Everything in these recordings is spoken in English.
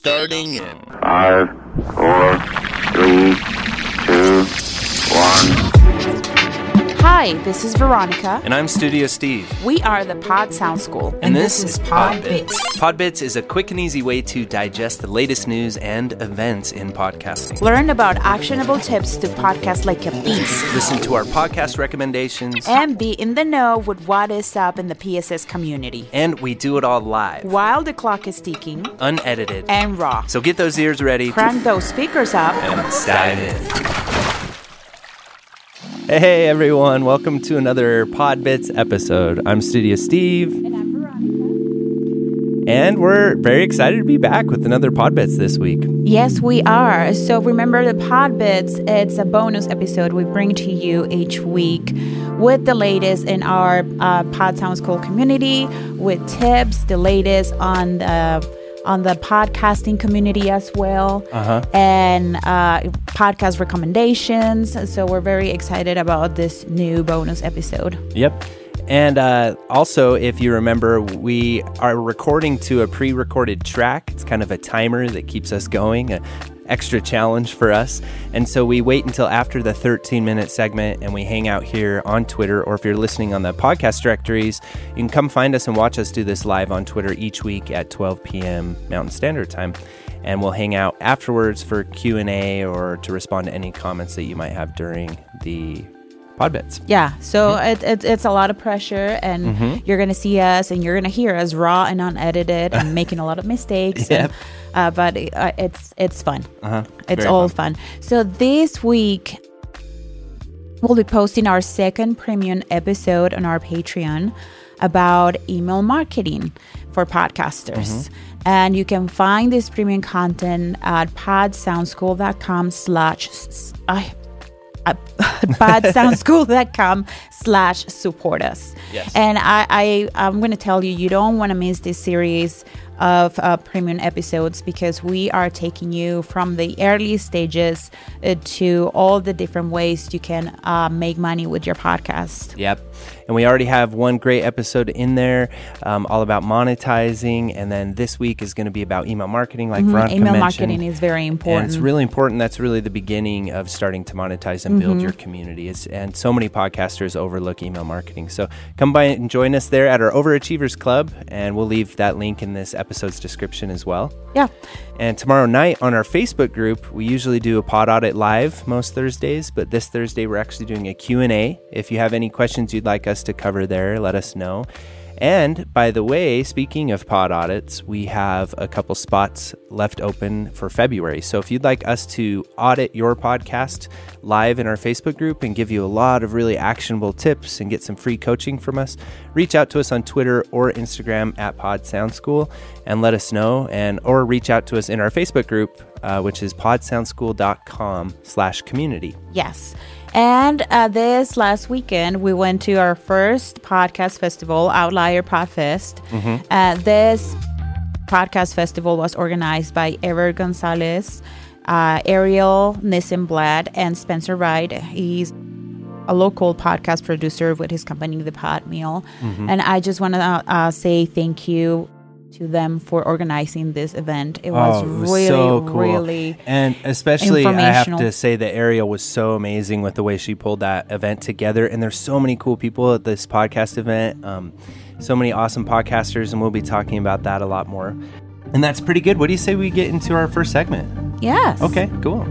starting in Five, four, three, two, one. Hi, this is Veronica. And I'm Studio Steve. We are the Pod Sound School. And, this, is Podbits. Podbits is a quick and easy way to digest the latest news and events in podcasting. Learn about actionable tips to podcast like a beast. Listen to our podcast recommendations. And be in the know with what is up in the PSS community. And we do it all live. While the clock is ticking. Unedited. And raw. So get those ears ready. Crank those speakers up. And let's dive in. Hey everyone, welcome to another Podbits episode. I'm Studio Steve. And I'm Veronica. And we're very excited to be back with another Podbits this week. Yes, we are. So remember the Podbits, it's a bonus episode we bring to you each week with the latest in our uh, Pod Sound School community, with tips, the latest on the on the podcasting community as well, uh-huh. and uh, podcast recommendations. So we're very excited about this new bonus episode. Yep. And uh, also, if you remember, we are recording to a pre recorded track. It's kind of a timer that keeps us going, an extra challenge for us. And so we wait until after the 13 minute segment and we hang out here on Twitter. Or if you're listening on the podcast directories, you can come find us and watch us do this live on Twitter each week at 12 p.m. Mountain Standard Time. And we'll hang out afterwards for Q&A or to respond to any comments that you might have during the Yeah, so mm-hmm. it, it, it's a lot of pressure, and mm-hmm. you're going to see us and you're going to hear us raw and unedited and making a lot of mistakes. yep. And, uh, but uh, it's it's fun. Uh-huh. It's Very all fun. fun. So this week, we'll be posting our second premium episode on our Patreon about email marketing for podcasters. Mm-hmm. And you can find this premium content at podsoundschool.com slash uh, podsoundschool.com slash support us. Yes. And I, I, I'm going to tell you, you don't want to miss this series of uh, premium episodes because we are taking you from the early stages uh, to all the different ways you can uh, make money with your podcast. Yep. And we already have one great episode in there, um, all about monetizing. And then this week is going to be about email marketing, like mm-hmm. Veronica Email mentioned. marketing is very important. And it's really important. That's really the beginning of starting to monetize and build mm-hmm. your community. It's, and so many podcasters overlook email marketing. So come by and join us there at our Overachievers Club. And we'll leave that link in this episode's description as well. Yeah. And tomorrow night on our Facebook group, we usually do a pod audit live most Thursdays, but this Thursday we're actually doing a Q&A. If you have any questions you'd like us to cover there, let us know. And by the way, speaking of pod audits, we have a couple spots left open for February. So if you'd like us to audit your podcast live in our Facebook group and give you a lot of really actionable tips and get some free coaching from us, reach out to us on Twitter or Instagram at Pod Sound School and let us know. And or reach out to us in our Facebook group, uh, which is podsoundschool.com slash community. Yes. And uh, this last weekend, we went to our first podcast festival, Outlier Podfest. Mm-hmm. Uh, this podcast festival was organized by Ever Gonzalez, uh, Ariel Nissenblatt, and Spencer Wright. He's a local podcast producer with his company, The Pod Meal. Mm-hmm. And I just want to uh, say thank you to them for organizing this event. It was, oh, it was really, so cool. really, and especially I have to say that Ariel was so amazing with the way she pulled that event together. And there's so many cool people at this podcast event, um, so many awesome podcasters, and we'll be talking about that a lot more. And that's pretty good. What do you say we get into our first segment? Yes. Okay. Cool.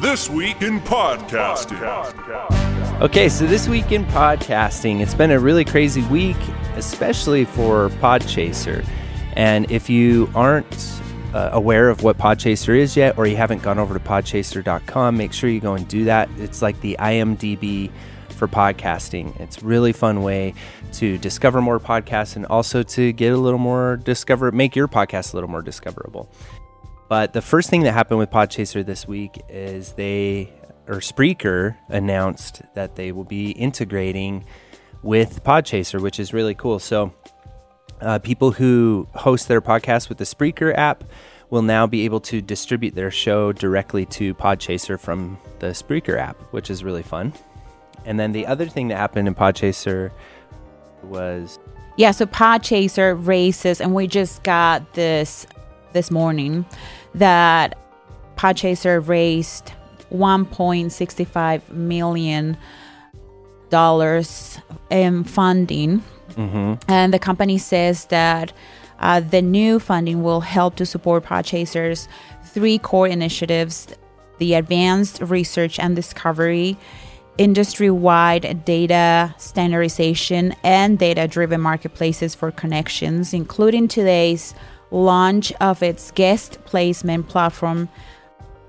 This week in podcasting. Okay, so this week in podcasting, it's been a really crazy week, especially for Podchaser. And if you aren't uh, aware of what Podchaser is yet, or you haven't gone over to podchaser.com, make sure you go and do that. It's like the IMDb for podcasting. It's a really fun way to discover more podcasts and also to get a little more discover, make your podcast a little more discoverable. But the first thing that happened with Podchaser this week is they or Spreaker announced that they will be integrating with Podchaser, which is really cool. So, uh, people who host their podcast with the Spreaker app will now be able to distribute their show directly to Podchaser from the Spreaker app, which is really fun. And then the other thing that happened in Podchaser was Yeah, so Podchaser raises, and we just got this this morning that Podchaser raised 1.65 million dollars in funding, and the company says that uh, the new funding will help to support Podchaser's three core initiatives: the advanced research and discovery, industry-wide data standardization, and data-driven marketplaces for connections, including today's launch of its guest placement platform,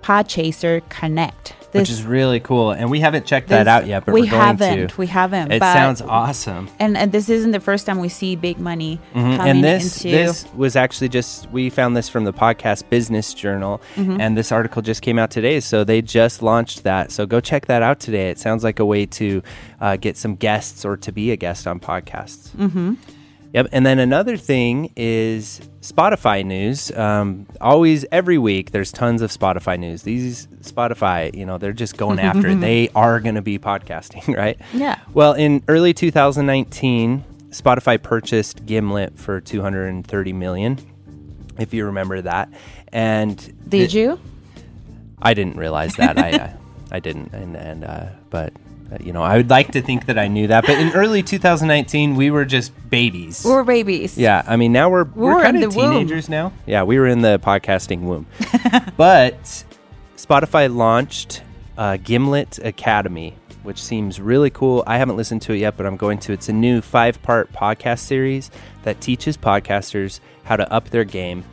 Podchaser Connect. which is really cool. And we haven't checked that out yet, but we we're going haven't. to. We haven't. It sounds awesome. And, and this isn't the first time we see big money coming and this into. this was actually just we found this from the podcast Business Journal, Mm-hmm. and this article just came out today. So they just launched that. So go check that out today. It sounds like a way to uh, get some guests or to be a guest on podcasts. Mm-hmm. Yep. And then another thing is Spotify news. Um, always, every week, there's tons of Spotify news. These Spotify, you know, they're just going after it. They are going to be podcasting, right? Yeah. Well, in early 2019, Spotify purchased Gimlet for 230 million, if you remember that. And Did you? I didn't realize that. I uh, I didn't, and and uh, but you know, I would like to think that I knew that. But in early 2019, we were just babies. We were babies. Yeah, I mean now we're we're, were kind of the womb. teenagers now. Yeah, we were in the podcasting womb. but Spotify launched uh, Gimlet Academy, which seems really cool. I haven't listened to it yet, but I'm going to. It's a new five-part podcast series that teaches podcasters how to up their game.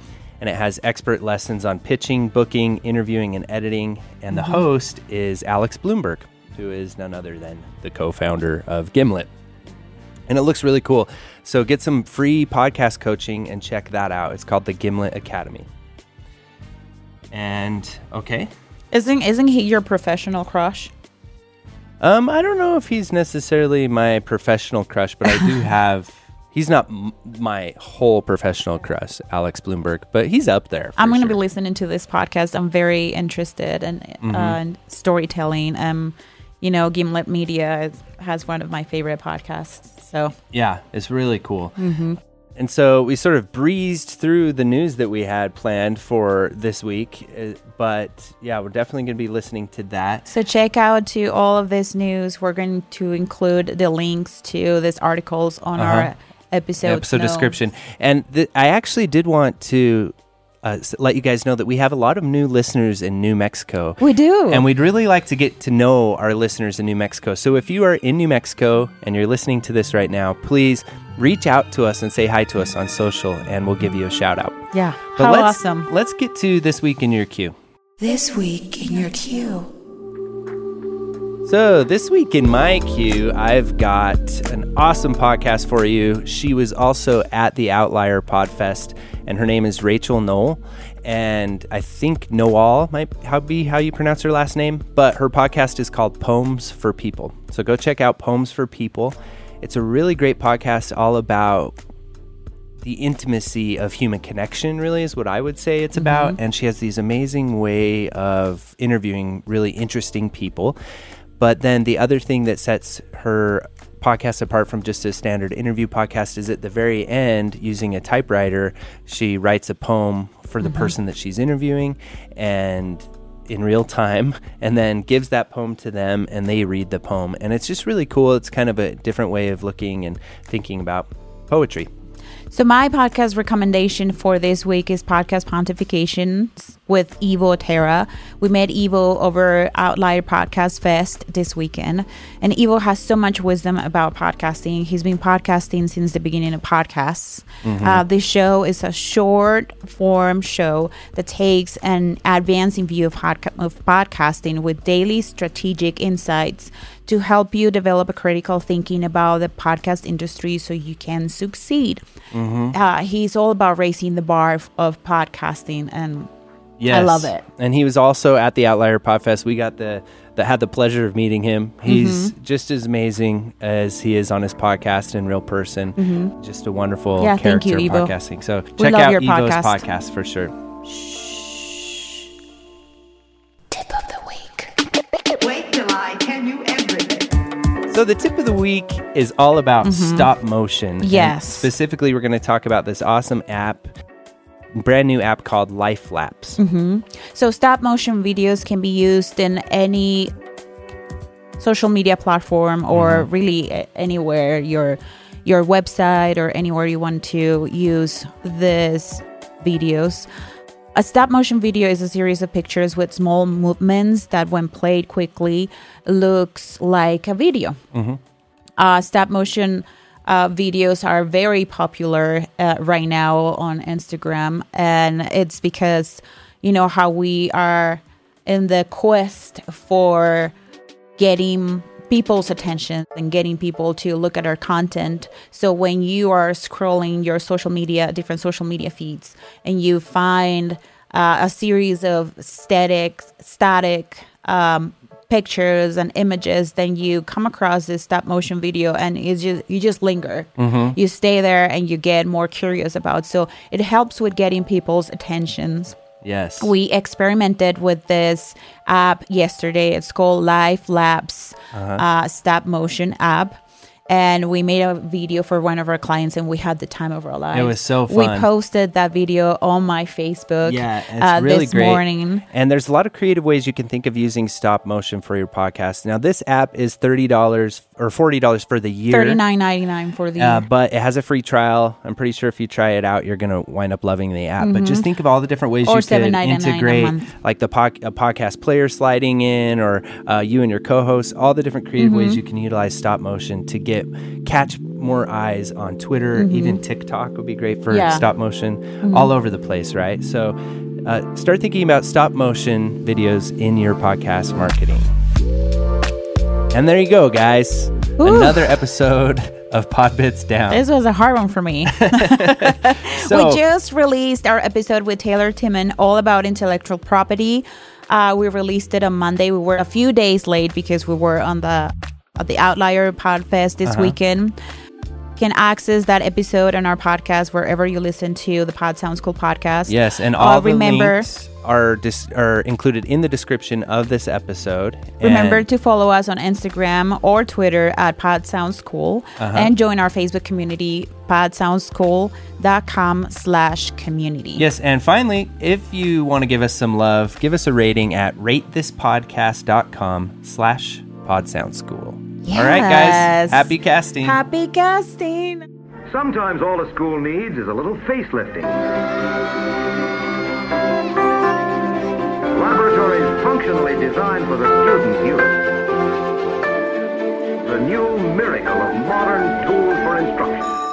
And it has expert lessons on pitching, booking, interviewing, and editing. And the host is Alex Blumberg, who is none other than the co founder of Gimlet and it looks really cool. So get some free podcast coaching and check that out. It's called the Gimlet Academy. And okay, Isn't isn't he your professional crush? um, I don't know if he's necessarily my professional crush, but I do have. He's not m- my whole professional crush, Alex Blumberg, but he's up there. I'm going to sure. be listening to this podcast. I'm very interested in, Mm-hmm. uh, in storytelling. Um, you know, Gimlet Media is, has one of my favorite podcasts. So Yeah, it's really cool. Mm-hmm. And so we sort of breezed through the news that we had planned for this week, uh, but yeah, we're definitely going to be listening to that. So check out to all of this news. We're going to include the links to these articles on Uh-huh. our episode episode notes. description. And th- I actually did want to uh, let you guys know that we have a lot of new listeners in New Mexico. We do. And we'd really like to get to know our listeners in New Mexico. So if you are in New Mexico and you're listening to this right now, please reach out to us and say hi to us on social, and we'll give you a shout out. yeah. But How let's, awesome. Let's get to this week in your queue. This week in your queue. So, this week in my queue, I've got an awesome podcast for you. She was also at the Outlier Podfest, and her name is Rachel Knoll. And I think Noel might be how you pronounce her last name, but her podcast is called Poems for People. So, go check out Poems for People. It's a really great podcast all about the intimacy of human connection really is what i would say it's about mm-hmm. and she has these amazing way of interviewing really interesting people but then the other thing that sets her podcast apart from just a standard interview podcast is at the very end using a typewriter she writes a poem for the mm-hmm. person that she's interviewing and in real time and then gives that poem to them and they read the poem. And it's just really cool. It's kind of a different way of looking and thinking about poetry So my podcast recommendation for this week is podcast pontifications with Evo Terra. We met Evo over Outlier Podcast Fest this weekend, and Evo has so much wisdom about podcasting. He's been podcasting since the beginning of podcasts. Uh, this show is a short form show that takes an advancing view of, podca- of podcasting with daily strategic insights to help you develop a critical thinking about the podcast industry so you can succeed. Uh, he's all about raising the bar of, of podcasting and Yes. love it. And he was also at the Outlier Podfest. We got the, the had the pleasure of meeting him. He's Mm-hmm. just as amazing as he is on his podcast in real person. Just a wonderful Mm-hmm. Yeah, thank you, Evo. podcasting. So check out your Evo's podcast. podcast for sure. Tip So the tip of the week is all about stop motion. And Mm-hmm. Yes. specifically, we're going to talk about this awesome app, brand new app called Life Lapse. Mm-hmm. So stop motion videos can be used in any social media platform or really anywhere your your website or anywhere you want to use this videos. A stop motion video is a series of pictures with small movements that when played quickly looks like a video. Uh, stop motion uh, videos are very popular uh, right now on Instagram, and it's because you know how we are in the quest for getting people's attention and getting people to look at our content. So when you are scrolling your social media, different social media feeds, and you find uh, a series of static, static um, pictures and images, then you come across this stop motion video, and it's just you just linger. You stay there, and you get more curious about. So it helps with getting people's attentions Yes. we experimented with this app yesterday. It's called Life Lapse uh stop motion app. And we made a video for one of our clients, and we had the time of our lives. It was so fun. We posted that video on my Facebook. Yeah, it's uh, really this great. morning. And there's a lot of creative ways you can think of using stop motion for your podcast. Now, this app is thirty dollars or forty dollars for the year. Thirty nine ninety nine for the Uh, year. but it has a free trial. I'm pretty sure if you try it out, you're going to wind up loving the app. But just think of all the different ways Mm-hmm. Or you could integrate, like the pod, a podcast player sliding in, or uh, you and your co-host. All the different creative Mm-hmm. ways you can utilize stop motion to get catch more eyes on Twitter. Even TikTok would be great for Mm-hmm. Yeah. Mm-hmm. stop motion. All over the place, right? So. Uh, start thinking about stop motion videos in your podcast marketing. And there you go, guys. Ooh. Another episode of Podbits Down. This was a hard one for me. So- we just released our episode with Taylor Timon all about intellectual property. Uh, we released it on Monday. We were a few days late because we were on the at the Outlier Podfest Uh-huh. this weekend. You can access that episode on our podcast wherever you listen to the Pod Sound School podcast. Yes, and Uh, all the remember links are dis- are included in the description of this episode. Remember to follow us on Instagram or Twitter at Pod Sound School Uh-huh. and join our Facebook community, podsoundschool.com slash community. Yes, and finally, if you want to give us some love, give us a rating at ratethispodcast.com slash podsoundschool. All right, guys. Happy casting. Happy casting. Sometimes all a school needs is a little facelifting. Laboratories functionally designed for the student's use. The new miracle of modern tools for instruction.